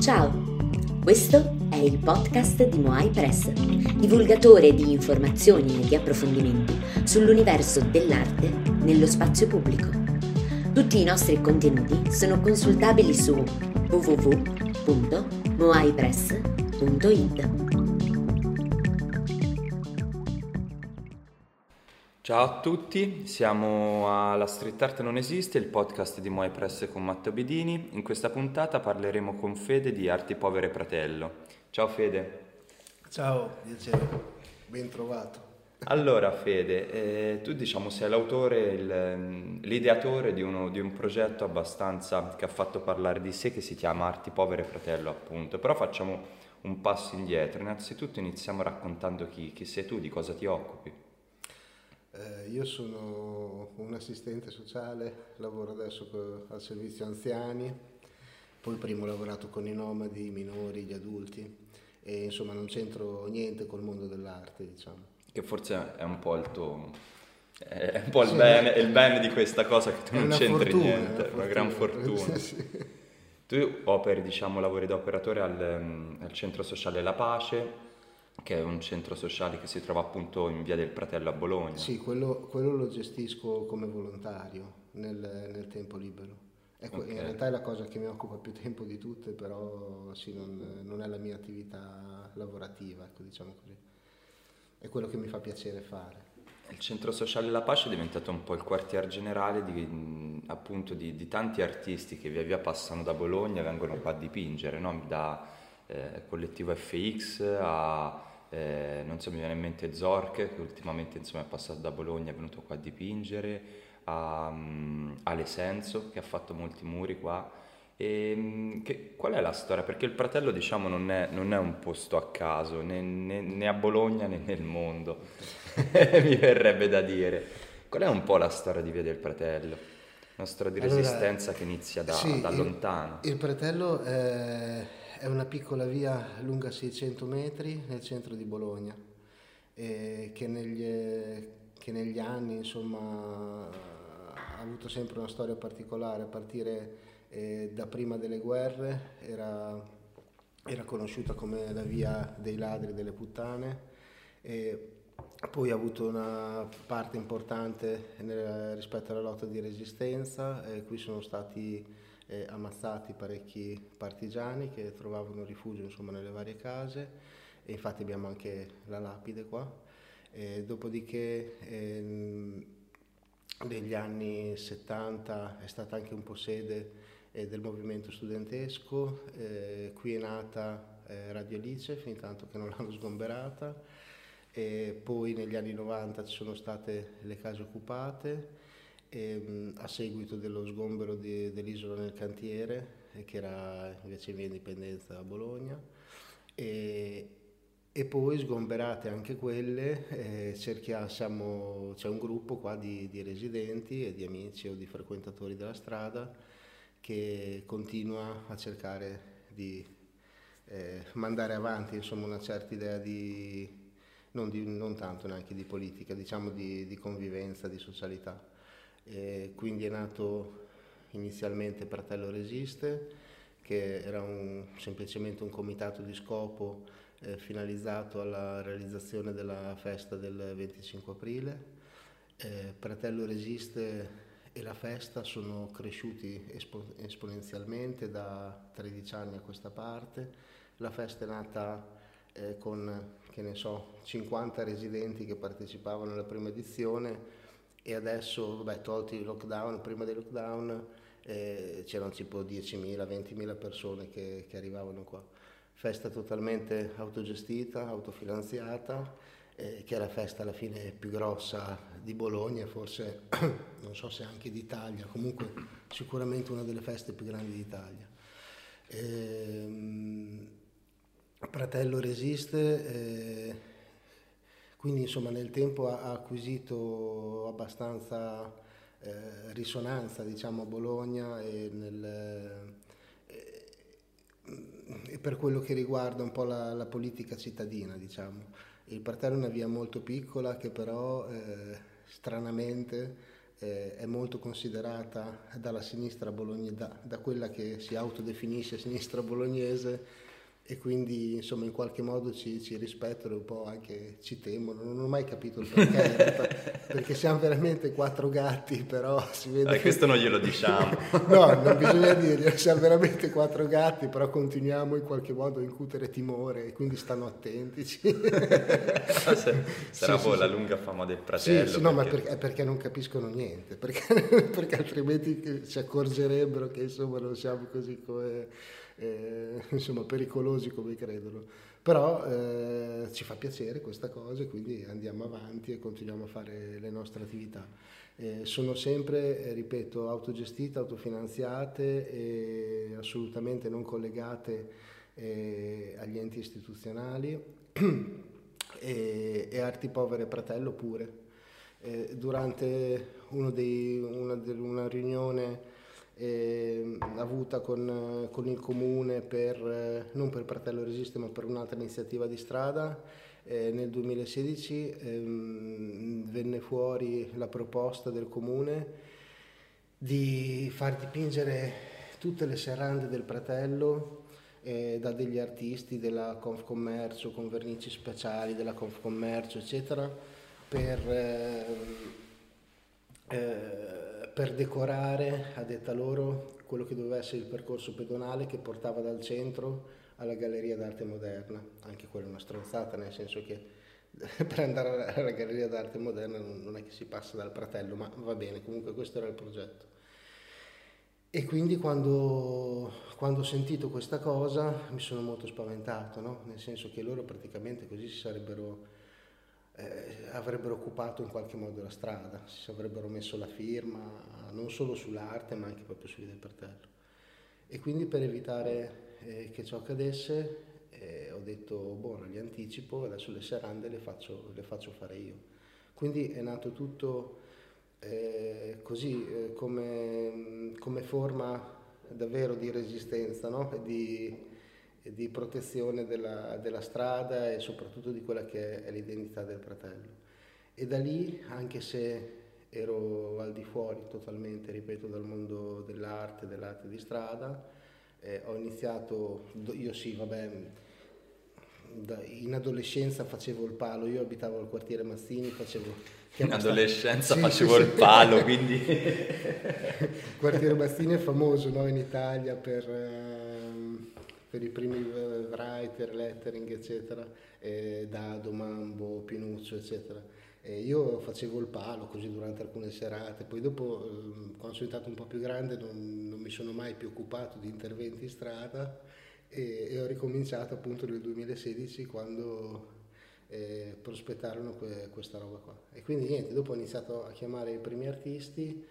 Ciao, questo è il podcast di Moai Press, divulgatore di informazioni e di approfondimenti sull'universo dell'arte nello spazio pubblico. Tutti i nostri contenuti sono consultabili su www.moaipress.it. Ciao a tutti, siamo alla Street Art Non Esiste, il podcast di Moai Press con Matteo Bedini. In questa puntata parleremo con Fede di Arti Povere Fratello. Ciao Fede. Ciao, piacere, ben trovato. Allora Fede, eh, tu diciamo sei l'autore, il, l'ideatore di, uno, di, un progetto abbastanza che ha fatto parlare di sé che si chiama Arti Povere Fratello appunto, però facciamo un passo indietro. Innanzitutto iniziamo raccontando chi, chi sei tu, di cosa ti occupi. Eh, io sono un assistente sociale, lavoro adesso al servizio anziani, poi prima ho lavorato con i nomadi, i minori, gli adulti e insomma non c'entro niente col mondo dell'arte, diciamo. Che forse è un po' il tuo... È un po' il, sì, bene, il bene di questa cosa che tu non c'entri fortuna, niente, una, una gran fortuna. sì. Tu operi, diciamo, lavori da operatore al, al centro sociale La Pace, che è un centro sociale che si trova appunto in via del Pratello a Bologna. Sì, quello, quello lo gestisco come volontario nel, nel tempo libero. Ecco, okay. In realtà è la cosa che mi occupa più tempo di tutte, però sì, non, non, è la mia attività lavorativa, ecco, diciamo così. È quello che mi fa piacere fare. Il centro sociale La Pace è diventato un po' il quartier generale di, appunto di, di tanti artisti che via via passano da Bologna e vengono qua a dipingere, no? da eh, collettivo FX a eh, non so, mi viene in mente Zork, che ultimamente insomma, è passato da Bologna, è venuto qua a dipingere, a um, Ale Senso, che ha fatto molti muri qua. E, um, che, qual è la storia? Perché il Pratello diciamo, non, è, non è un posto a caso, né, né, né a Bologna né nel mondo, mi verrebbe da dire. Qual è un po' la storia di Via del Pratello? Una storia di resistenza allora, che inizia da, sì, da lontano. Il, il Pratello è è una piccola via lunga 600 metri nel centro di Bologna, eh, che, negli, che, negli, anni insomma, ha avuto sempre una storia particolare, a partire eh, da prima delle guerre era, era, conosciuta come la via dei ladri e delle puttane. E, poi ha avuto una parte importante nel, rispetto alla lotta di resistenza, eh, qui sono stati eh, ammazzati parecchi partigiani che trovavano rifugio insomma, nelle varie case. E infatti abbiamo anche la lapide qua. E dopodiché ehm, negli anni 70 è stata anche un po' sede eh, del movimento studentesco, eh, qui è nata eh, Radio Alice fin tanto che non l'hanno sgomberata, e poi negli anni 90 ci sono state le case occupate e, a seguito dello sgombero di, dell'isola nel cantiere, che era invece in via Indipendenza a Bologna, e, e poi sgomberate anche quelle, eh, siamo, c'è un gruppo qua di, di, residenti e di amici o di frequentatori della strada che continua a cercare di eh, mandare avanti insomma, una certa idea di non, di, non tanto neanche di politica, diciamo di, di convivenza, di socialità. E quindi è nato inizialmente Fratello Resiste, che era un, semplicemente un comitato di scopo eh, finalizzato alla realizzazione della festa del 25 aprile. Eh, Fratello Resiste e la festa sono cresciuti espo- esponenzialmente da 13 anni a questa parte. La festa è nata eh, con, che ne so, 50 residenti che partecipavano alla prima edizione e adesso, vabbè, tolti il lockdown, prima del lockdown eh, c'erano tipo 10.000, 20.000 persone che, che, arrivavano qua. Festa totalmente autogestita, autofinanziata, eh, che è la festa alla fine più grossa di Bologna, forse non so se anche d'Italia, comunque sicuramente una delle feste più grandi d'Italia. Eh, Fratello resiste eh, quindi insomma nel tempo ha acquisito abbastanza eh, risonanza diciamo, a Bologna e, nel, eh, e, per quello che riguarda un po' la, la politica cittadina. Diciamo. Il Parterre è una via molto piccola che però eh, stranamente eh, è molto considerata dalla sinistra bolognese, da, da quella che si autodefinisce sinistra bolognese e quindi insomma in qualche modo ci, ci, rispettano un po' anche ci temono. Non ho mai capito il perché perché siamo veramente quattro gatti però si vede eh, che... questo non glielo diciamo. No non bisogna dirglielo siamo veramente quattro gatti però continuiamo in qualche modo a incutere timore e quindi stanno attenti sarà sì, poi sì, la sì. lunga fama del fratello sì, perché... no ma perché, perché non capiscono niente perché, perché altrimenti si accorgerebbero che insomma non siamo così come eh, insomma pericolosi come credono. Però eh, ci fa piacere questa cosa e quindi andiamo avanti e continuiamo a fare le nostre attività. Eh, sono sempre, eh, ripeto, autogestite, autofinanziate e assolutamente non collegate eh, agli enti istituzionali e, e Arti Povere Fratello pure. Eh, durante dei, una, una riunione eh, avuta con, con, il comune per, eh, non per Fratello Resiste ma per un'altra iniziativa di strada. Eh, nel 2016 ehm, venne fuori la proposta del comune di far dipingere tutte le serrande del Fratello eh, da degli artisti della Confcommercio con vernici speciali della Confcommercio eccetera per ehm, eh, per decorare, a detta loro, quello che doveva essere il percorso pedonale che portava dal centro alla Galleria d'Arte Moderna. Anche quella è una stronzata, nel senso che per andare alla Galleria d'Arte Moderna non è che si passa dal Pratello, ma va bene, comunque questo era il progetto. E quindi quando, quando ho sentito questa cosa mi sono molto spaventato, no? nel senso che loro praticamente così si sarebbero eh, avrebbero occupato in qualche modo la strada, si avrebbero messo la firma non solo sull'arte ma anche proprio sui del Pertello. E quindi per evitare eh, che ciò accadesse eh, ho detto, buono, li anticipo, adesso le serrande le faccio, le faccio fare io. Quindi è nato tutto eh, così, eh, come, come, forma davvero di resistenza, no? di, di protezione della, della, strada e soprattutto di quella che è l'identità del fratello. E da lì, anche se ero al di fuori totalmente, ripeto, dal mondo dell'arte, dell'arte di strada, eh, ho iniziato, io sì, vabbè, in adolescenza facevo il palo, io abitavo al quartiere Mazzini, facevo... In adolescenza sì, facevo sì, il palo, quindi... il quartiere Mazzini è famoso no, in Italia per... Per i primi eh, writer, lettering, eccetera, eh, Dado, Mambo, Pinuccio, eccetera. E io facevo il palo così durante alcune serate, poi dopo, ehm, quando sono diventato un po' più grande, non, non, mi sono mai più occupato di interventi in strada e, e ho ricominciato appunto nel 2016 quando eh, prospettarono que, questa roba qua. E quindi niente, dopo ho iniziato a chiamare i primi artisti,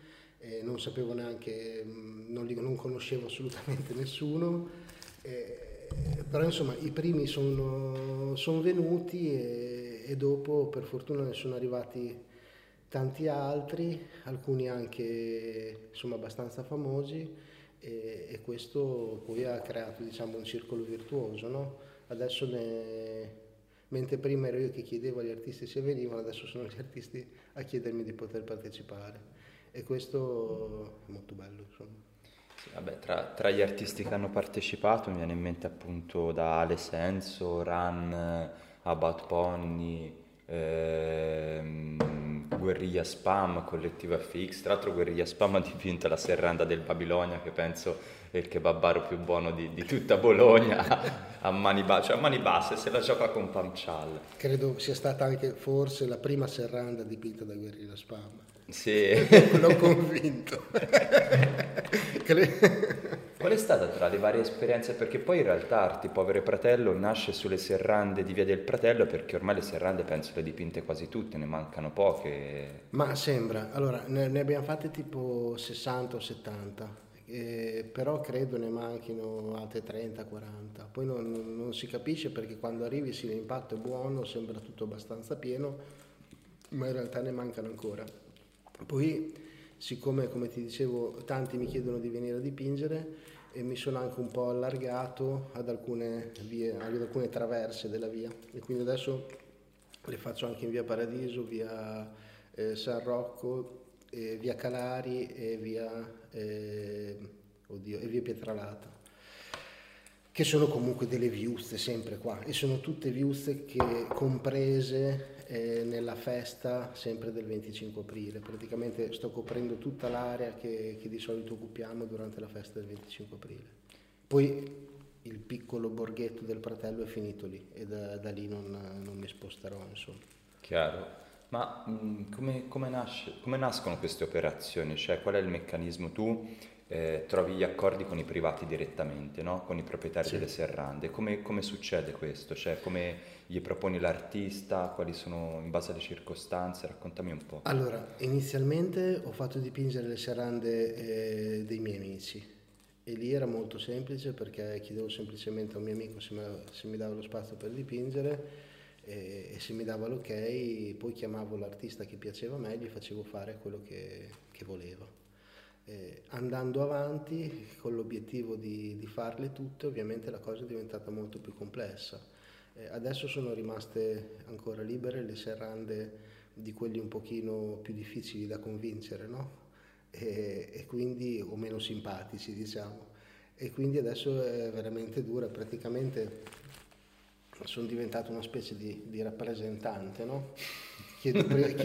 non sapevo neanche, mm, non, li, non conoscevo assolutamente nessuno eh, però insomma i primi sono, sono venuti e, e, dopo per fortuna ne sono arrivati tanti altri, alcuni anche insomma abbastanza famosi e, e questo poi ha creato diciamo un circolo virtuoso. No? Adesso ne, mentre prima ero io che chiedevo agli artisti se venivano, adesso sono gli artisti a chiedermi di poter partecipare e questo è molto bello. Insomma. Vabbè, tra, tra, gli artisti che hanno partecipato mi viene in mente appunto da Ale Senso, Ran, Abbat Pony, ehm, Guerriglia Spam, Collettivo FX. Tra l'altro Guerriglia Spam ha dipinto la serranda del Babilonia che penso è il kebabaro più buono di, di tutta Bologna a mani basse, cioè a mani basse se la gioca con panciale. Credo sia stata anche forse la prima serranda dipinta da Guerriglia Spam. Sì. L'ho convinto. Qual è stata tra le varie esperienze? Perché poi in realtà Arti Povere Fratello nasce sulle serrande di Via del Fratello perché ormai le serrande penso le dipinte quasi tutte, ne mancano poche. Ma sembra, allora ne, ne abbiamo fatte tipo 60 o 70. Eh, però credo ne manchino altre 30-40. Poi non, non, si capisce perché quando arrivi sì l'impatto è buono, sembra tutto abbastanza pieno, ma in realtà ne mancano ancora. Poi, siccome, come ti dicevo, tanti mi chiedono di venire a dipingere, e mi sono anche un po' allargato ad alcune, vie, ad alcune traverse della via e quindi adesso le faccio anche in via Paradiso, via eh, San Rocco eh, via Calari e via, eh, oddio, e via Pietralata che sono comunque delle viuzze sempre qua e sono tutte viuzze che comprese eh, nella festa sempre del 25 aprile. Praticamente sto coprendo tutta l'area che, che, di solito occupiamo durante la festa del 25 aprile. Poi il piccolo borghetto del Pratello è finito lì e da, da lì non, non, mi sposterò insomma. Chiaro. Ma mh, mm, come, come, nasce, come nascono queste operazioni? Cioè qual è il meccanismo? Tu eh, trovi gli accordi con i privati direttamente, no? con i proprietari sì. delle serrande. Come, come, succede questo? Cioè, come gli proponi l'artista? Quali sono in base alle circostanze? Raccontami un po'. Allora, inizialmente ho fatto dipingere le serrande eh, dei miei amici e lì era molto semplice perché chiedevo semplicemente a un mio amico se, me, se mi dava lo spazio per dipingere e, e, se mi dava l'ok poi chiamavo l'artista che piaceva a me e gli facevo fare quello che, che voleva. Eh, andando avanti con l'obiettivo di, di, farle tutte, ovviamente la cosa è diventata molto più complessa. Eh, adesso sono rimaste ancora libere le serrande di quelli un pochino più difficili da convincere, no? E, e quindi, o meno simpatici, diciamo. E quindi adesso è veramente dura, praticamente sono diventato una specie di, di rappresentante, no? Chiedo, pre-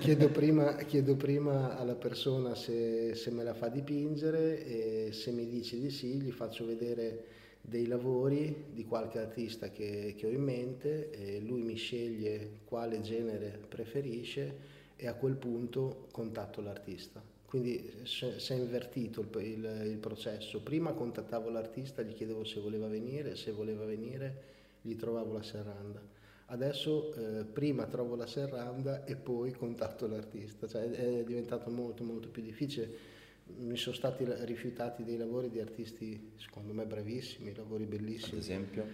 chiedo, prima, chiedo, prima, alla persona se, se, me la fa dipingere e se mi dice di sì gli faccio vedere dei lavori di qualche artista che, che ho in mente e lui mi sceglie quale genere preferisce e a quel punto contatto l'artista. Quindi si è invertito il, il, il processo. Prima contattavo l'artista, gli chiedevo se voleva venire, se voleva venire gli trovavo la serranda Adesso eh, prima trovo la serranda e poi contatto l'artista, cioè è diventato molto molto più difficile. Mi sono stati rifiutati dei lavori di artisti secondo me bravissimi, lavori bellissimi. Ad esempio?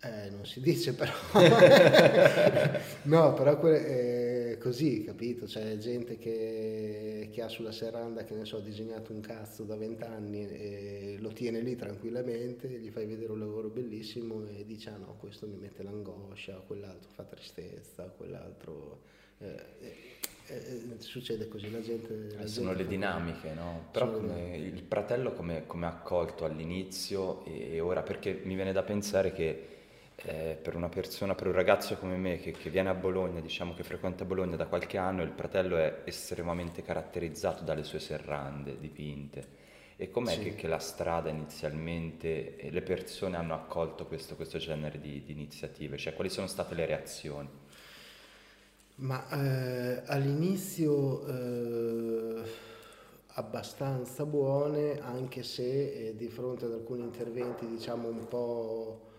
Eh, non si dice però. no, però è così, capito? C'è gente che, che, ha sulla serranda, che ne so, disegnato un cazzo da vent'anni e lo tiene lì tranquillamente, gli fai vedere un lavoro bellissimo e dice ah no, questo mi mette l'angoscia, quell'altro fa tristezza, quell'altro... Eh, eh, eh succede così, la gente... La sono gente le dinamiche, no? Però come, il fratello come, come ha accolto all'inizio e ora, perché mi viene da pensare che eh, per una persona, per un ragazzo come me che, che, viene a Bologna, diciamo che frequenta Bologna da qualche anno, il fratello è estremamente caratterizzato dalle sue serrande dipinte. E com'è sì. che, che, la strada inizialmente e le persone hanno accolto questo, questo genere di, di, iniziative? Cioè, quali sono state le reazioni? Ma eh, all'inizio eh, abbastanza buone, anche se eh, di fronte ad alcuni interventi diciamo un po'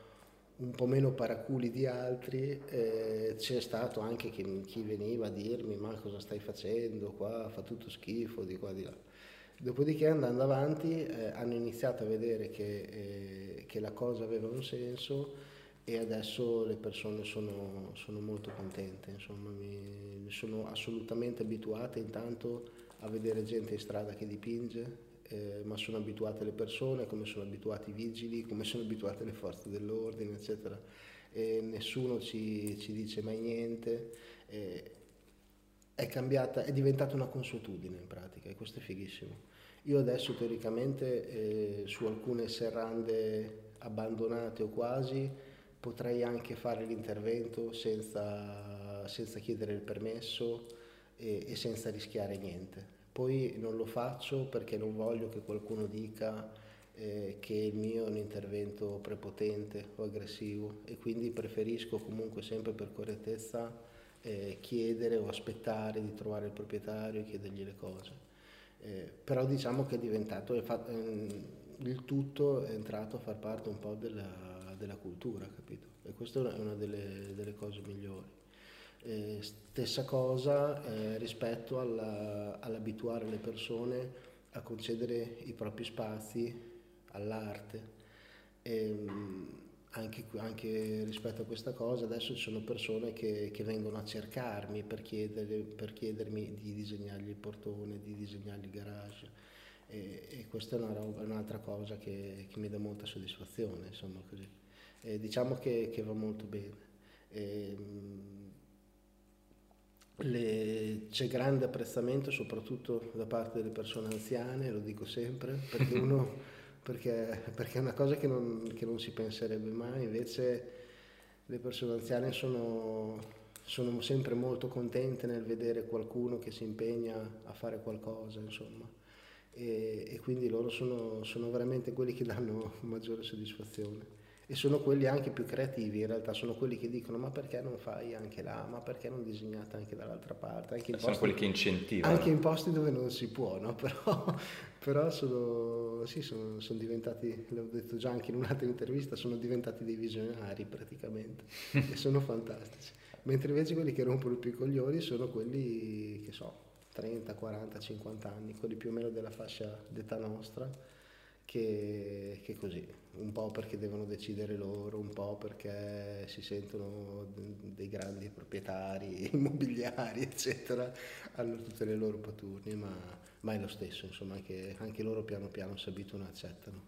un po' meno paraculi di altri, eh, c'è stato anche chi, chi, veniva a dirmi ma cosa stai facendo qua, fa tutto schifo di qua di là. Dopodiché andando avanti eh, hanno iniziato a vedere che, eh, che, la cosa aveva un senso e adesso le persone sono, sono molto contente, insomma mi, sono assolutamente abituate intanto a vedere gente in strada che dipinge, eh, ma sono abituate le persone, come sono abituati i vigili, come sono abituate le forze dell'ordine, eccetera. E nessuno ci, ci dice mai niente. Eh, è cambiata, è diventata una consuetudine in pratica e questo è fighissimo. Io adesso teoricamente eh, su alcune serrande abbandonate o quasi potrei anche fare l'intervento senza, senza chiedere il permesso e, e senza rischiare niente poi non lo faccio perché non voglio che qualcuno dica eh, che il mio è un intervento prepotente o aggressivo e quindi preferisco comunque sempre per correttezza eh, chiedere o aspettare di trovare il proprietario e chiedergli le cose. Eh, però diciamo che è diventato, è fatto, ehm, il tutto è entrato a far parte un po' della, della cultura, capito? E questa è una delle, delle cose migliori. Eh, stessa cosa eh, rispetto alla, all'abituare le persone a concedere i propri spazi all'arte. E, ehm, anche, anche, rispetto a questa cosa adesso ci sono persone che, che vengono a cercarmi per, chiedere, per, chiedermi di disegnargli il portone, di disegnargli il garage e, e questa è una roba, un'altra cosa che, che, mi dà molta soddisfazione, insomma così. E diciamo che, che va molto bene. E, ehm, le, c'è grande apprezzamento soprattutto da parte delle persone anziane, lo dico sempre, perché, uno, perché, perché è una cosa che non, che non, si penserebbe mai, invece le persone anziane sono, sono, sempre molto contente nel vedere qualcuno che si impegna a fare qualcosa, insomma. E, e quindi loro sono, sono veramente quelli che danno maggiore soddisfazione e sono quelli anche più creativi, in realtà sono quelli che dicono ma perché non fai anche là, ma perché non disegnate anche dall'altra parte? Anche in sono posti, quelli che incentivano. Anche in posti dove non si può, no? però, però sono, sì, sono, sono, diventati, l'ho detto già anche in un'altra intervista, sono diventati dei visionari praticamente e sono fantastici. Mentre invece quelli che rompono più i coglioni sono quelli che so, 30, 40, 50 anni, quelli più o meno della fascia d'età nostra che, che così, un po' perché devono decidere loro, un po' perché si sentono dei grandi proprietari immobiliari, eccetera, hanno tutte le loro paturnie, ma, ma è lo stesso, insomma, anche, anche loro piano piano si abituano e accettano.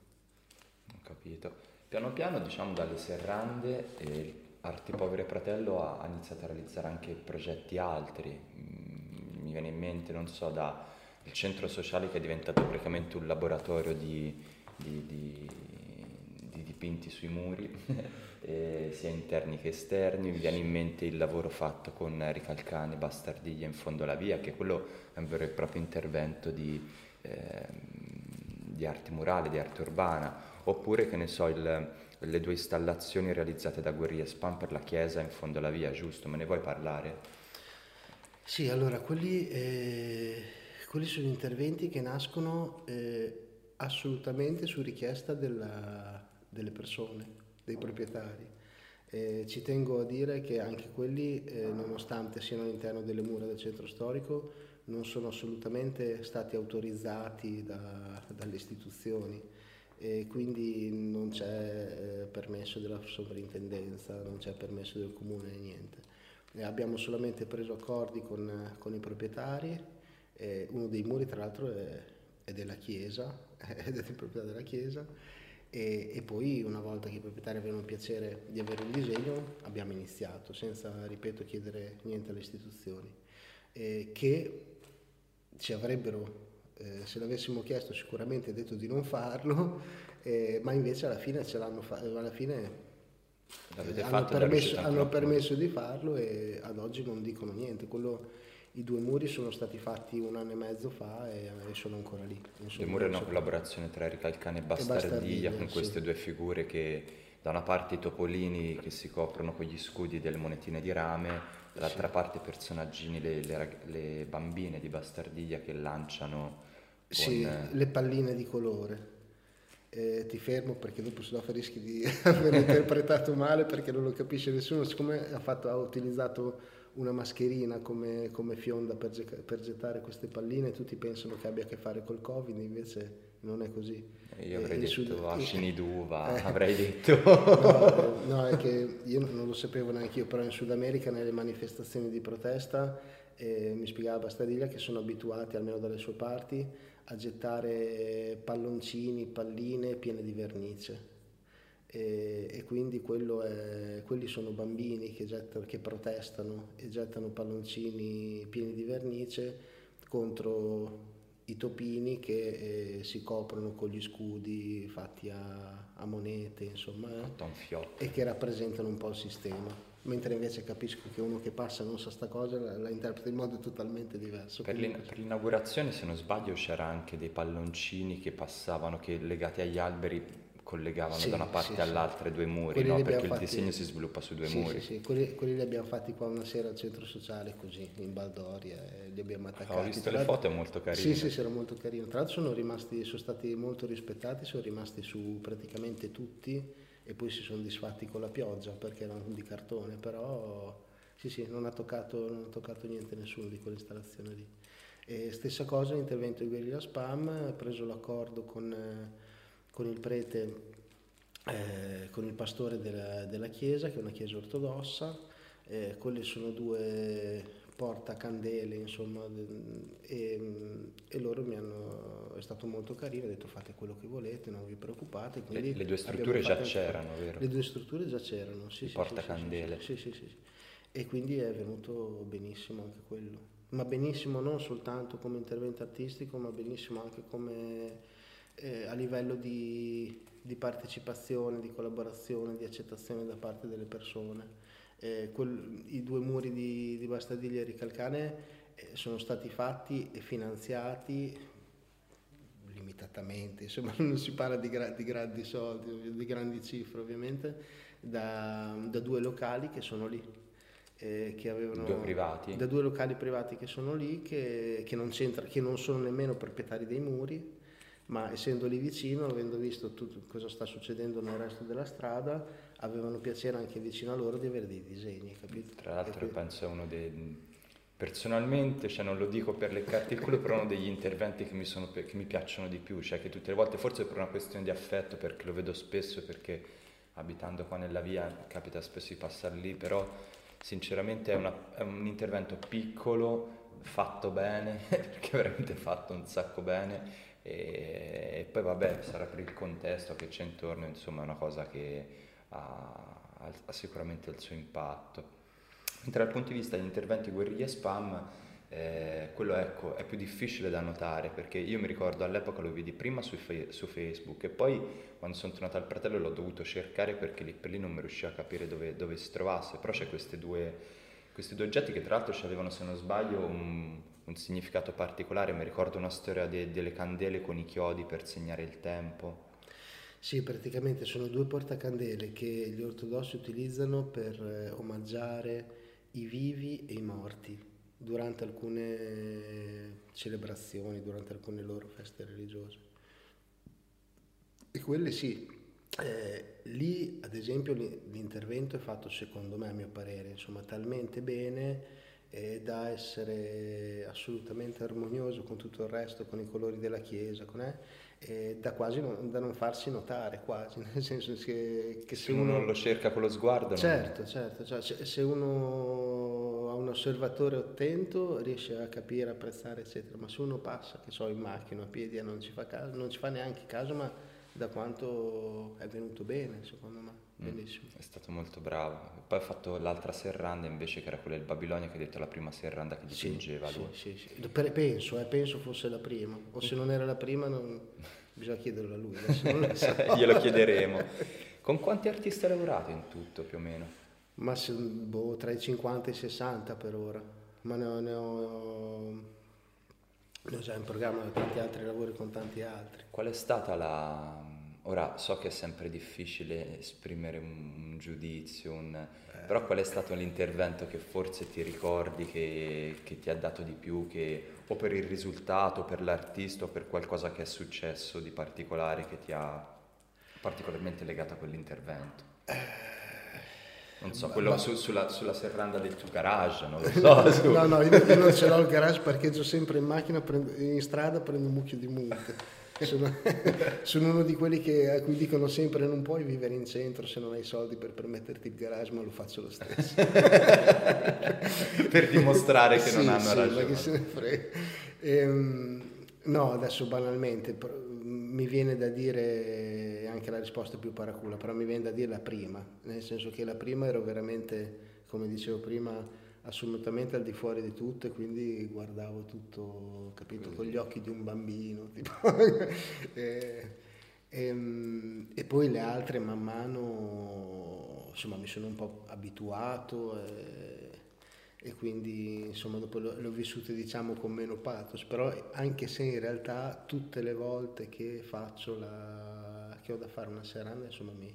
Ho capito. Piano piano, diciamo, dalle serrande, eh, Arti Povere Fratello ha, ha iniziato a realizzare anche progetti altri. Mm, mi viene in mente, non so, da il centro sociale che è diventato praticamente un laboratorio di, di, di, di dipinti sui muri, sia interni che esterni. Mi viene in mente il lavoro fatto con Ricalcani, Bastardiglia in fondo alla via, che quello è un vero e proprio intervento di, eh, di arte murale, di arte urbana, oppure che ne so, il, le due installazioni realizzate da Guerriglia Spam per la chiesa in fondo alla via, giusto? Me ne vuoi parlare? Sì, allora quelli... Eh quelli sono interventi che nascono eh, assolutamente su richiesta della, delle persone, dei proprietari. Eh, ci tengo a dire che anche quelli, eh, nonostante siano all'interno delle mura del centro storico, non sono assolutamente stati autorizzati da, dalle istituzioni e quindi non c'è eh, permesso della sovrintendenza, non c'è permesso del comune, niente. abbiamo solamente preso accordi con, con i proprietari eh, uno dei muri tra l'altro è, è della chiesa, ed è di proprietà della chiesa, e, e, poi una volta che i proprietari avevano il piacere di avere un disegno abbiamo iniziato, senza, ripeto, chiedere niente alle istituzioni, eh, che ci avrebbero, eh, se l'avessimo chiesto sicuramente detto di non farlo, eh, ma invece alla fine ce l'hanno fatto, alla fine hanno, permesso, hanno permesso, di farlo e ad oggi non dicono niente. Quello i due muri sono stati fatti un anno e mezzo fa e, sono ancora lì. I muri è una collaborazione tra Ricalcane e Bastardiglia, e Bastardiglia con queste sì. due figure che da una parte i topolini che si coprono con gli scudi delle monetine di rame, dall'altra sì. parte i personaggini, le, le, le, bambine di Bastardiglia che lanciano con... Sì, le palline di colore. Eh, ti fermo perché dopo se no rischi di aver interpretato male perché non lo capisce nessuno, siccome ha, fatto, ha utilizzato una mascherina come, come fionda per, per, gettare queste palline, tutti pensano che abbia a che fare col Covid, invece non è così. Io avrei e, detto sud... ascini d'uva, eh, avrei detto... no, no, è che io non lo sapevo neanche io, però in Sud America nelle manifestazioni di protesta eh, mi spiegava Bastadiglia che sono abituati, almeno dalle sue parti, a gettare palloncini, palline piene di vernice e, e quindi è, quelli sono bambini che, gettano, che protestano e gettano palloncini pieni di vernice contro i topini che eh, si coprono con gli scudi fatti a, a monete, insomma, eh, e che rappresentano un po' il sistema. Mentre invece capisco che uno che passa non sa sta cosa la, la interpreta in modo totalmente diverso. Per, l'in- per, l'inaugurazione, se non sbaglio, c'era anche dei palloncini che passavano, che legati agli alberi collegavano sì, da una parte sì, all'altra i due muri, no? perché il fatti... disegno si sviluppa su due sì, muri. Sì, sì. Quelli, quelli, li abbiamo fatti qua una sera al centro sociale, così, in Baldoria, e li abbiamo attaccati. Ho visto le foto, è molto carino. Sì, sì, sì, era molto carino. Tra l'altro sono, rimasti, sono stati molto rispettati, sono rimasti su praticamente tutti e poi si sono disfatti con la pioggia perché erano di cartone, però sì, sì, non ha toccato, non ha toccato niente nessuno di quell'installazione lì. E stessa cosa l'intervento di Guerrilla Spam, ha preso l'accordo con, con il prete eh, con il pastore della, della, chiesa, che è una chiesa ortodossa, eh, quelle sono due portacandele, insomma, e, e, loro mi hanno, è stato molto carino, ha detto fate quello che volete, non vi preoccupate. Le, le, due strutture già c'erano, vero? Le due strutture già c'erano, sì. I sì, portacandele. Sì, sì, sì. sì, e quindi è venuto benissimo anche quello. Ma benissimo non soltanto come intervento artistico, ma benissimo anche come eh, a livello di, di, partecipazione, di collaborazione, di accettazione da parte delle persone. Eh, quel, I due muri di, di Bastadiglia e Ricalcane eh, sono stati fatti e finanziati limitatamente, insomma non si parla di, gra- di grandi soldi, di grandi cifre ovviamente, da, da due locali che sono lì. Eh, che avevano, due privati. da due locali privati che sono lì, che, che, non che, non sono nemmeno proprietari dei muri, ma essendo lì vicino, avendo visto tutto cosa sta succedendo nel resto della strada, avevano piacere anche vicino a loro di avere dei disegni, capito? Tra l'altro io penso è uno dei... Personalmente, cioè non lo dico per le carte il culo, però uno degli interventi che mi, sono, che mi piacciono di più, cioè che tutte le volte, forse per una questione di affetto, perché lo vedo spesso, perché abitando qua nella via capita spesso di passare lì, però sinceramente è, una, è un intervento piccolo, fatto bene, perché è veramente fatto un sacco bene e, poi vabbè sarà per il contesto che c'è intorno, insomma è una cosa che ha, ha sicuramente il suo impatto. Mentre dal punto di vista degli interventi guerriglia e spam, eh, quello ecco, è più difficile da notare perché io mi ricordo all'epoca lo vidi prima su, su, Facebook e poi quando sono tornato al fratello l'ho dovuto cercare perché lì per lì non mi riuscivo a capire dove, dove si trovasse, però c'è due, questi due oggetti che tra l'altro avevano se non sbaglio un, un significato particolare, mi ricordo una storia de, delle candele con i chiodi per segnare il tempo. Sì, praticamente sono due portacandele che gli ortodossi utilizzano per eh, omaggiare i vivi e i morti durante alcune celebrazioni, durante alcune loro feste religiose. E quelle sì, eh, lì ad esempio l'intervento è fatto secondo me, a mio parere, insomma, talmente bene e da essere assolutamente armonioso con tutto il resto, con i colori della chiesa, con, eh, da quasi non, da non farsi notare quasi, nel senso che, che se uno, uno, lo cerca con lo sguardo. Certo, non... certo, cioè, se uno ha un osservatore attento riesce a capire, apprezzare, eccetera, ma se uno passa, che so, in macchina, a piedi, non ci fa, caso, non ci fa neanche caso, ma da quanto è venuto bene, secondo me. Mm, Bellissimo. Mm, è stato molto bravo. Poi ha fatto l'altra serranda invece che era quella del Babilonia che ha detto la prima serranda che dipingeva sì, lui. Sì, sì, sì. Penso, eh, penso fosse la prima. O se non era la prima non... bisogna chiederlo a lui. So. Glielo chiederemo. Con quanti artisti ha lavorato in tutto più o meno? Ma se, boh, tra i 50 e i 60 per ora. Ma ne ho, ne ho, ne ho già in programma tanti altri lavori con tanti altri. Qual è stata la Ora so che è sempre difficile esprimere un, un giudizio, un, eh. però qual è stato l'intervento che forse ti ricordi che, che ti ha dato di più, che, o per il risultato, per l'artista, o per qualcosa che è successo di particolare che ti ha particolarmente legato a quell'intervento? Non so, quello ma, su, sulla, sulla, serranda del tuo garage, non lo so. Su. no, no, io, io non ce l'ho il garage, parcheggio sempre in macchina, prendo, in strada prendo un mucchio di multe. Sono, sono, uno di quelli che, a cui dicono sempre non puoi vivere in centro se non hai soldi per permetterti il garage, ma lo faccio lo stesso. per dimostrare che sì, non hanno sì, ragione. Ma che se ne frega. Ehm, no, adesso banalmente mi viene da dire anche la risposta più paracula, però mi viene da dire la prima, nel senso che la prima ero veramente, come dicevo prima, assolutamente al di fuori di tutto e quindi guardavo tutto, capito, con gli occhi di un bambino. Tipo. e, e, ehm, e, poi le altre man mano, insomma, mi sono un po' abituato e, e quindi, insomma, dopo le ho vissute, diciamo, con meno pathos, però anche se in realtà tutte le volte che faccio la, che ho da fare una serata, insomma, mi,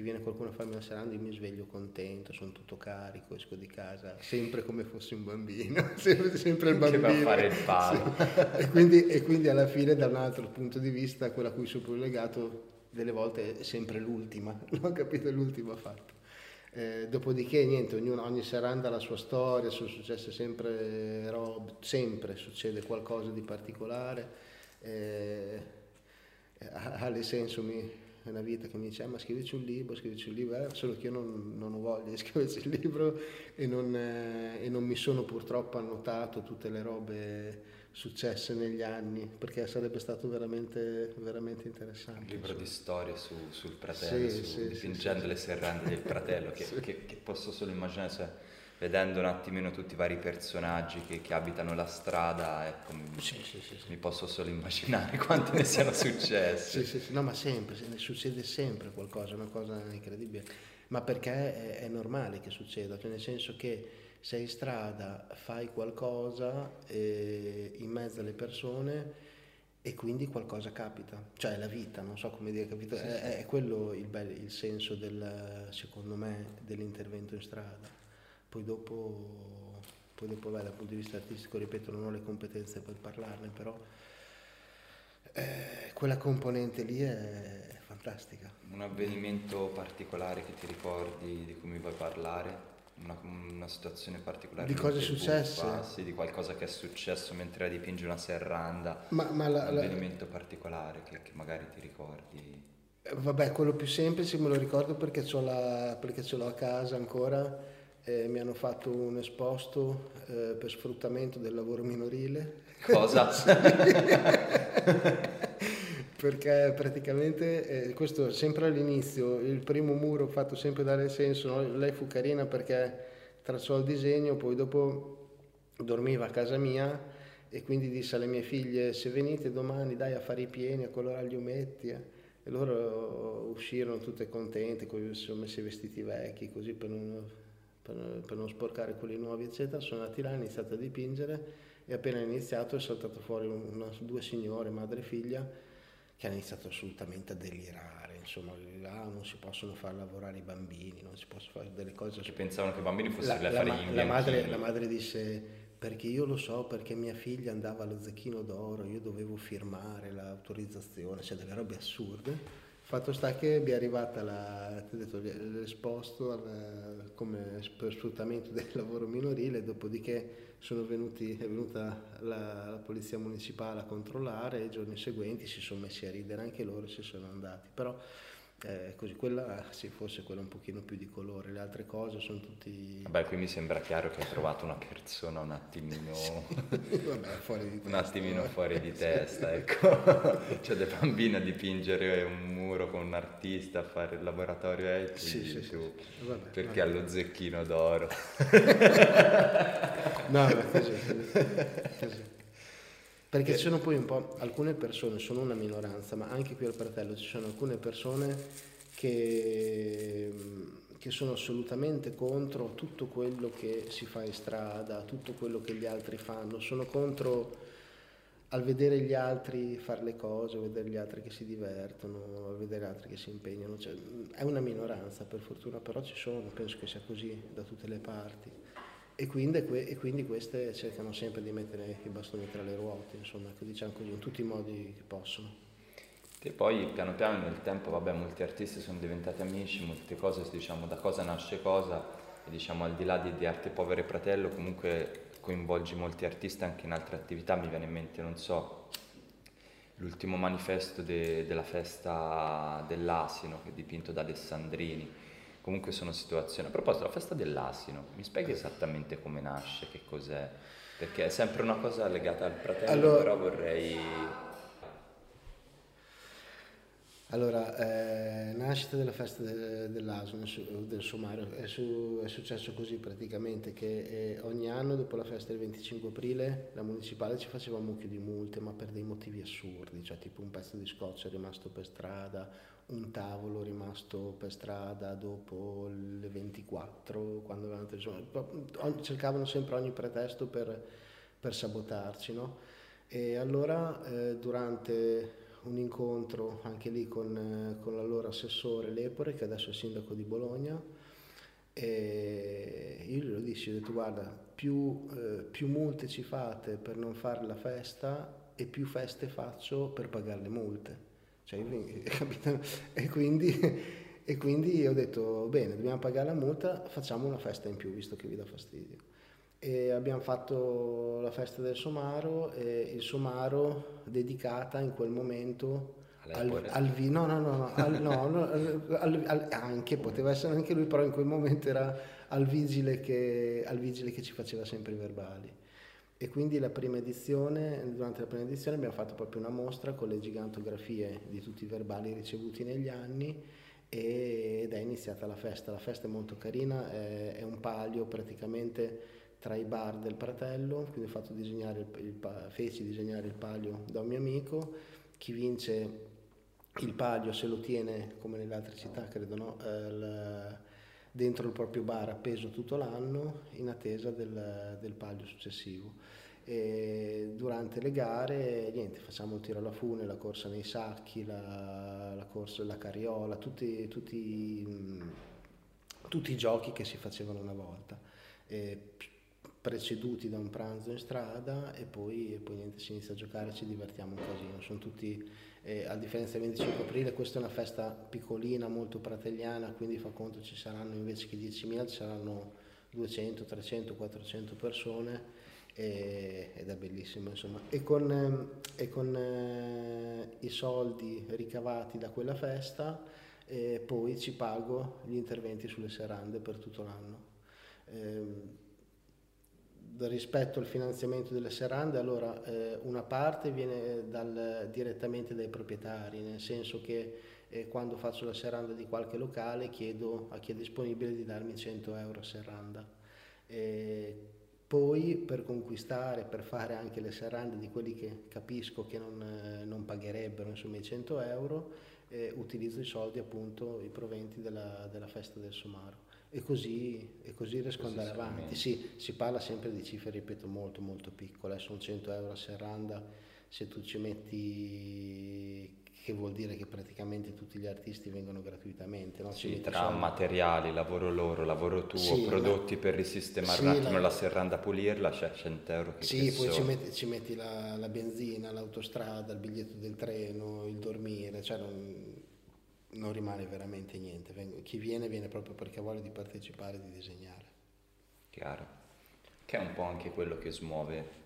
chi viene qualcuno a farmi una seranda io mi sveglio contento, sono tutto carico, esco di casa, sempre come fossi un bambino, sempre, sempre il bambino. Che va a fare il palo. Sì. e, quindi, e, quindi, alla fine da un altro punto di vista, quella a cui sono più legato, delle volte è sempre l'ultima, non ho capito l'ultima fatta. Eh, dopodiché niente, ognuno, ogni seranda ha la sua storia, sono successe sempre robe, sempre succede qualcosa di particolare. Eh, alle senso mi, è una vita che mi dice eh, ma scrivici un libro, scrivici un libro, eh, solo che io non, non, ho voglia di scriverci il libro e non, eh, e non, mi sono purtroppo annotato tutte le robe successe negli anni perché sarebbe stato veramente, veramente interessante. Un libro insomma. di storie su, sul fratello, sì, su, sì, dipingendo sì, le serrande del fratello che, che, che, posso solo immaginare. Cioè, vedendo un attimino tutti i vari personaggi che, che abitano la strada, ecco, sì, sì, sì, mi posso solo immaginare quanti ne siano successi. sì, sì, no, ma sempre, ne succede sempre qualcosa, una cosa incredibile. Ma perché è, è normale che succeda, cioè nel senso che sei in strada, fai qualcosa eh, in mezzo alle persone e quindi qualcosa capita, cioè è la vita, non so come dire, capito? È, è, quello il, bel, il senso del, secondo me, dell'intervento in strada. Poi dopo, poi dopo beh, dal punto di vista artistico, ripeto, non ho le competenze per parlarne, però eh, quella componente lì è fantastica. Un avvenimento particolare che ti ricordi di cui mi vuoi parlare? Una, una situazione particolare? Di cose successe? Buffa, sì, di qualcosa che è successo mentre dipingi una serranda. Ma, ma la, un avvenimento la... particolare che, che magari ti ricordi? Eh, vabbè, quello più semplice me lo ricordo perché, la, perché ce l'ho a casa ancora eh, mi hanno fatto un esposto eh, per sfruttamento del lavoro minorile. Cosa? Perché praticamente, eh, questo sempre all'inizio, il primo muro fatto sempre dare senso, no? lei fu carina perché tracciò il disegno, poi dopo dormiva a casa mia e quindi disse alle mie figlie se venite domani dai a fare i pieni, a colorare gli ometti. Eh. E loro uscirono tutte contente, si sono messi i vestiti vecchi così per non per, per non sporcare quelli nuovi, eccetera, sono andati là, ho iniziato a dipingere e appena iniziato è saltato fuori una, due signore, madre e figlia, che hanno iniziato assolutamente a delirare, insomma, là non si possono far lavorare i bambini, non si possono fare delle cose... Che pensavano che i bambini fossero la, la, la, la, madre, la madre disse, perché io lo so, perché mia figlia andava allo Zecchino d'Oro, io dovevo firmare l'autorizzazione, cioè delle robe assurde Fatto sta che mi è arrivata la, detto, l'esposto al, come per sfruttamento del lavoro minorile, dopodiché venuti, è venuta la, la, polizia municipale a controllare e i giorni seguenti si sono messi a ridere anche loro e si sono andati. Però eh, così quella sì, forse quella un pochino più di colore, le altre cose sono tutti... Vabbè, qui mi sembra chiaro che hai trovato una persona un attimino... Vabbè, fuori di testa. un attimino fuori di testa, ecco. cioè, dei bambini a dipingere un muro con un artista, a fare il laboratorio etico, sì, sì, sì, vabbè, perché vabbè. allo zecchino d'oro. no, no, così, così. Perché ci sono poi un po' alcune persone, sono una minoranza, ma anche qui al Fratello ci sono alcune persone che, che, sono assolutamente contro tutto quello che si fa in strada, tutto quello che gli altri fanno, sono contro al vedere gli altri fare le cose, a vedere gli altri che si divertono, a vedere altri che si impegnano. Cioè, è una minoranza per fortuna, però ci sono, penso che sia così da tutte le parti. E quindi, e quindi, queste cercano sempre di mettere i bastoni tra le ruote, insomma, diciamo così, in tutti i modi che possono. E poi piano piano nel tempo, vabbè, molti artisti sono diventati amici, molte cose, diciamo, da cosa nasce cosa, e diciamo al di là di, di Arte Povere Fratello, comunque coinvolgi molti artisti anche in altre attività, mi viene in mente, non so, l'ultimo manifesto de, della festa dell'asino che è dipinto da Alessandrini comunque sono situazioni. A proposito, la festa dell'asino, mi spieghi esattamente come nasce, che cos'è? Perché è sempre una cosa legata al fratello, allora, però vorrei... Allora, eh, nascita della festa de, dell'asino, del sommario, è, su, è, successo così praticamente che eh, ogni anno dopo la festa del 25 aprile la municipale ci faceva un mucchio di multe, ma per dei motivi assurdi, cioè tipo un pezzo di scotch è rimasto per strada, un tavolo rimasto per strada dopo le 24, quando avevano insomma, cercavano sempre ogni pretesto per, per sabotarci. No? E allora eh, durante un incontro anche lì con, eh, con l'allora assessore Lepore, che adesso è sindaco di Bologna, e io gli ho dissi, ho detto guarda, più, eh, più multe ci fate per non fare la festa e più feste faccio per pagare le multe. Cioè, e, quindi, e quindi ho detto, bene, dobbiamo pagare la multa, facciamo una festa in più, visto che vi dà fastidio. E abbiamo fatto la festa del Somaro, e il Somaro dedicata in quel momento al, al vino, no, no, no, al, no, no al, al, anche, poteva essere anche lui, però in quel momento era al vigile che, al vigile che ci faceva sempre i verbali. E quindi la prima edizione, durante la prima edizione abbiamo fatto proprio una mostra con le gigantografie di tutti i verbali ricevuti negli anni ed è iniziata la festa. La festa è molto carina, è, un palio praticamente tra i bar del Pratello, quindi ho fatto disegnare il, il, feci disegnare il palio da un mio amico, chi vince il palio se lo tiene come nelle altre città, credo no, eh, dentro il proprio bar appeso tutto l'anno in attesa del, del palio successivo. E durante le gare niente, facciamo il tiro alla fune, la corsa nei sacchi, la, la corsa la carriola, tutti, tutti, tutti, i giochi che si facevano una volta. E preceduti da un pranzo in strada e poi, e poi niente, si inizia a giocare, ci divertiamo un casino. Sono tutti, eh, a differenza del 25 aprile, questa è una festa piccolina, molto pratelliana, quindi fa conto ci saranno invece che 10.000, ci saranno 200, 300, 400 persone e, ed è bellissimo insomma. E con, ehm, e con eh, i soldi ricavati da quella festa eh, poi ci pago gli interventi sulle serrande per tutto l'anno. Rispetto al finanziamento delle serrande, allora eh, una parte viene dal, direttamente dai proprietari, nel senso che eh, quando faccio la serranda di qualche locale chiedo a chi è disponibile di darmi 100 euro a serranda. Eh, poi per conquistare, per fare anche le serrande di quelli che capisco che non, eh, non pagherebbero insomma, i 100 euro, eh, utilizzo i soldi appunto, i proventi della, della festa del Somaro e così, e così riesco ad andare avanti. Sì, si parla sempre di cifre, ripeto, molto molto piccole, sono 100 euro a serranda, se tu ci metti che vuol dire che praticamente tutti gli artisti vengono gratuitamente. No? Sì, tra soldi. materiali, lavoro loro, lavoro tuo, sì, prodotti ma... per risistemare sì, un attimo la... la serranda, pulirla, c'è 100 euro che Sì, poi ci metti, ci metti la, la, benzina, l'autostrada, il biglietto del treno, il dormire, cioè non, non rimane veramente niente. Chi viene viene proprio perché ha voglia di partecipare e di disegnare. Chiaro. Che è un po' anche quello che smuove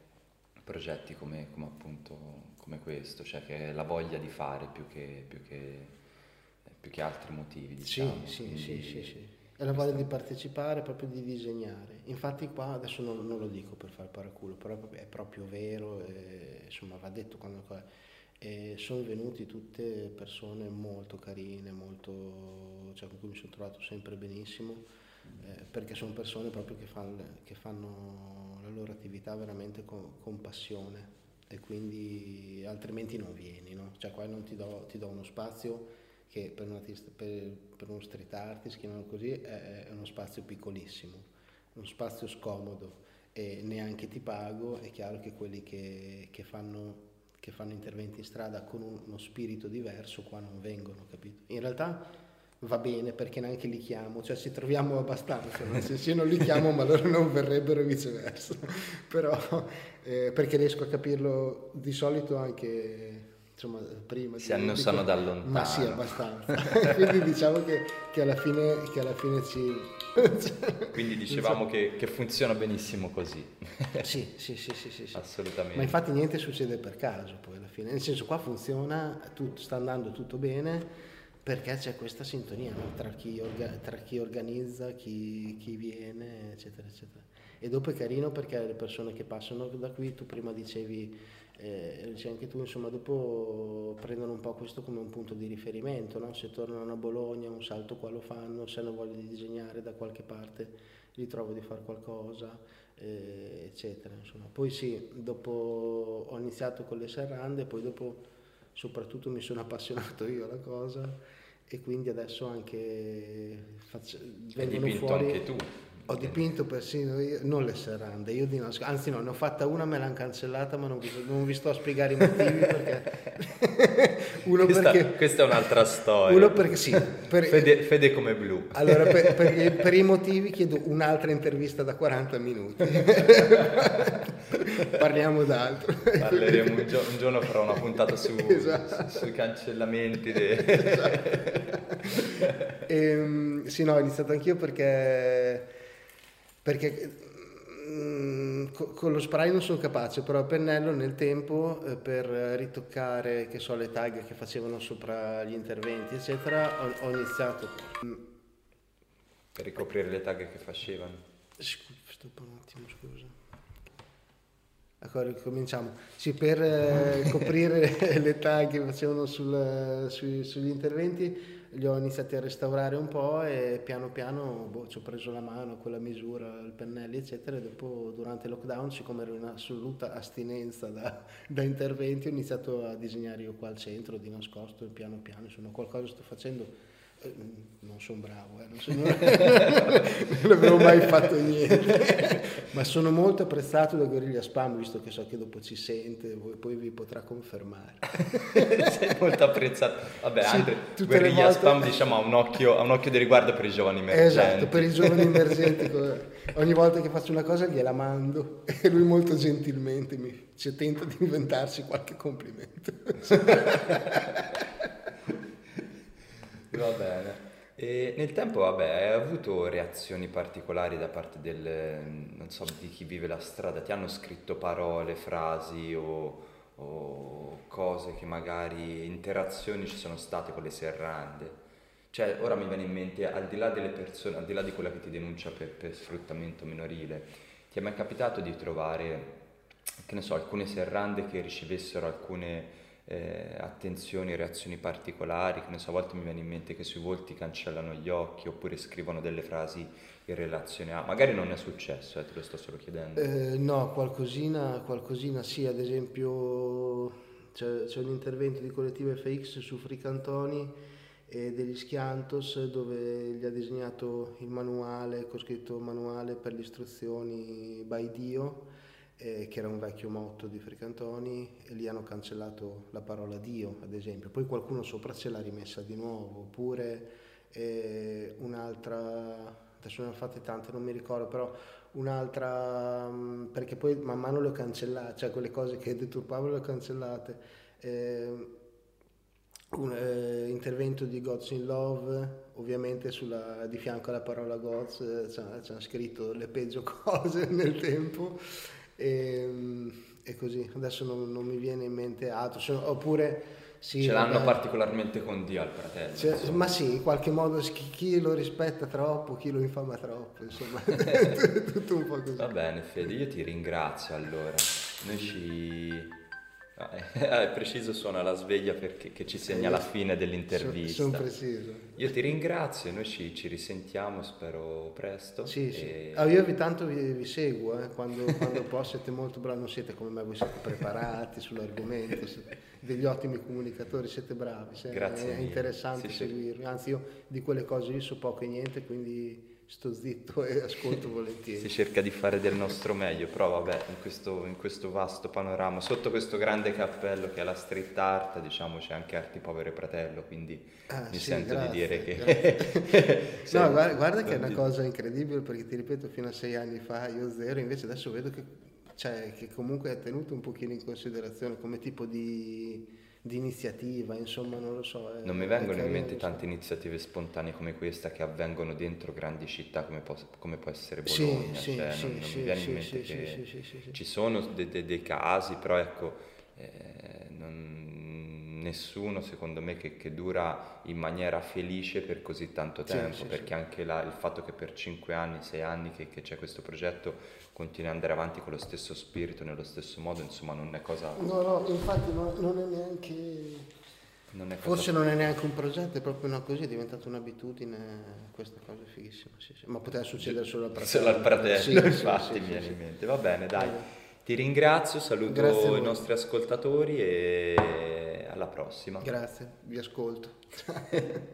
progetti come, come appunto come questo, cioè che è la voglia di fare più che, più che, più che altri motivi. Diciamo. Sì, sì, sì, sì, sì. È la voglia di partecipare, proprio di disegnare. Infatti qua adesso non, non lo dico per fare paraculo, però è proprio vero, e, insomma va detto quando e sono venuti tutte persone molto carine, molto, cioè, con cui mi sono trovato sempre benissimo, eh, perché sono persone proprio che fanno, che fanno la loro attività veramente con, con, passione e quindi altrimenti non vieni, no? Cioè qua non ti do, ti do uno spazio che per, un artista, per, per uno street artist, chiamiamolo così, è, è uno spazio piccolissimo, uno spazio scomodo e neanche ti pago, è chiaro che quelli che, che fanno che fanno interventi in strada con uno spirito diverso qua non vengono, capito? In realtà va bene perché neanche li chiamo, cioè ci troviamo abbastanza, nel senso io non li chiamo ma loro non verrebbero e viceversa, però eh, perché riesco a capirlo di solito anche insomma prima si annusano da lontano ma sì abbastanza. Quindi diciamo che, che, alla fine, che alla fine ci quindi dicevamo che, che, funziona benissimo così. Sì, sì sì sì sì, sì. Assolutamente. Ma infatti niente succede per caso poi alla fine. Nel senso qua funziona tutto, sta andando tutto bene perché c'è questa sintonia no? tra, chi orga, tra, chi organizza chi, chi viene eccetera eccetera. E dopo è carino perché le persone che passano da qui tu prima dicevi eh, dice anche tu, insomma, dopo prendono un po' questo come un punto di riferimento, no? se tornano a Bologna un salto qua lo fanno, se hanno voglia di disegnare da qualche parte gli trovo di fare qualcosa, eh, eccetera. Insomma. Poi sì, dopo ho iniziato con le serrande, poi dopo soprattutto mi sono appassionato io alla cosa e quindi adesso anche faccio, vengono fuori... anche tu ho dipinto persino io, non le serrande, io di nascosto, anzi no, ne ho fatta una, me l'hanno cancellata, ma non vi, non vi sto a spiegare i motivi perché... uno questa, perché... questa è un'altra storia. Uno perché sì. Per, fede, fede, come blu. Allora, per, per, per, i motivi chiedo un'altra intervista da 40 minuti. Parliamo d'altro. Parleremo un, gio- un, giorno, farò una puntata su, esatto. su, sui cancellamenti. De... ehm, sì, no, ho iniziato anch'io perché perché mm, con lo spray non sono capace, però a pennello nel tempo eh, per ritoccare che so, le tag che facevano sopra gli interventi, eccetera, ho, ho iniziato. Per ricoprire le tag che facevano. Stoppa un attimo, scusa. Ecco, ricominciamo. Sì, per eh, coprire le tag che facevano sul, sui, sugli interventi li ho iniziati a restaurare un po' e piano piano boh, ci ho preso la mano con la misura, il pennelli eccetera e dopo durante il lockdown siccome ero in assoluta astinenza da, da interventi ho iniziato a disegnare io qua al centro di nascosto piano piano insomma qualcosa sto facendo non sono bravo, eh, non, sono, non avevo mai fatto niente, ma sono molto apprezzato da Gorilla Spam, visto che so che dopo ci sente, poi vi potrà confermare. Sei molto apprezzato. Vabbè, sì, Andre, Guerriglia volte... Spam diciamo, ha, un occhio, ha un occhio di riguardo per i giovani emergenti. Esatto, per i giovani emergenti. ogni volta che faccio una cosa gliela mando e lui molto gentilmente mi, cioè, tenta di inventarsi qualche complimento. Va bene. E nel tempo, vabbè, hai avuto reazioni particolari da parte del, non so, di chi vive la strada? Ti hanno scritto parole, frasi o, o cose che magari, interazioni ci sono state con le serrande? Cioè, ora mi viene in mente, al di là delle persone, al di là di quella che ti denuncia per, per sfruttamento minorile, ti è mai capitato di trovare, che ne so, alcune serrande che ricevessero alcune eh, attenzioni, reazioni particolari, che ne so, a volte mi viene in mente che sui volti cancellano gli occhi oppure scrivono delle frasi in relazione a... Magari non è successo, eh, te lo sto solo chiedendo. Eh, no, qualcosina, qualcosina sì, ad esempio c'è, c'è un intervento di collettivo FX su Fricantoni e degli Schiantos dove gli ha disegnato il manuale, con scritto manuale per le istruzioni by Dio eh, che era un vecchio motto di Fricantoni, e lì hanno cancellato la parola Dio, ad esempio. Poi qualcuno sopra ce l'ha rimessa di nuovo, oppure eh, un'altra, adesso ne ho fatte tante, non mi ricordo, però un'altra, mm, perché poi man mano le ho cancellate, cioè quelle cose che deturpavo le ho cancellate. Eh, un eh, intervento di Gods in Love, ovviamente sulla, di fianco alla parola Gods eh, ci hanno scritto le peggio cose nel tempo e, ehm, e così, adesso non, non, mi viene in mente altro, Sono, oppure... Sì, Ce l'hanno vabbè, particolarmente con Dio al fratello. Cioè, ma sì, in qualche modo chi, chi, lo rispetta troppo, chi lo infama troppo, insomma, tutto un po' così. Va bene Fede, io ti ringrazio allora. Noi ci Ah, è preciso suona la sveglia perché, che ci segna la fine dell'intervista. Sono preciso. Io ti ringrazio, noi ci, ci risentiamo, spero presto. Sì, e... sì. Ah, io vi tanto vi, vi seguo, eh, quando, quando posso, siete molto bravi, non siete come me, voi siete preparati sull'argomento, siete degli ottimi comunicatori, siete bravi, siete, Grazie è interessante sì, seguirvi, anzi io di quelle cose io so poco e niente, quindi sto zitto e ascolto volentieri. si cerca di fare del nostro meglio, però vabbè, in questo, in questo, vasto panorama, sotto questo grande cappello che è la street art, diciamo c'è anche Arti Povere Fratello, quindi ah, mi sì, sento grazie, di dire che... no, guarda, guarda che è una cosa incredibile, perché ti ripeto, fino a sei anni fa io zero, invece adesso vedo che, cioè, che comunque è tenuto un pochino in considerazione come tipo di di iniziativa, insomma, non lo so. non mi vengono in mente tante iniziative spontanee come questa che avvengono dentro grandi città come può, come può essere Bologna, sì, cioè, sì, non, non mi viene in mente che ci sono de, de, dei casi, però ecco, eh, non, nessuno secondo me che, che, dura in maniera felice per così tanto tempo, perché anche la, il fatto che per 5 anni, 6 anni che, che c'è questo progetto continui ad andare avanti con lo stesso spirito, nello stesso modo, insomma non è cosa... No, no, infatti no, non è neanche... Non è Forse non è neanche un progetto, è proprio una cosa, è diventata un'abitudine, questa cosa è fighissima, sì, sì. ma poteva succedere solo al fratello. Solo al fratello, sì, infatti mi viene in mente. Va bene, dai. Ti ringrazio, saluto i nostri ascoltatori e alla prossima. Grazie, vi ascolto.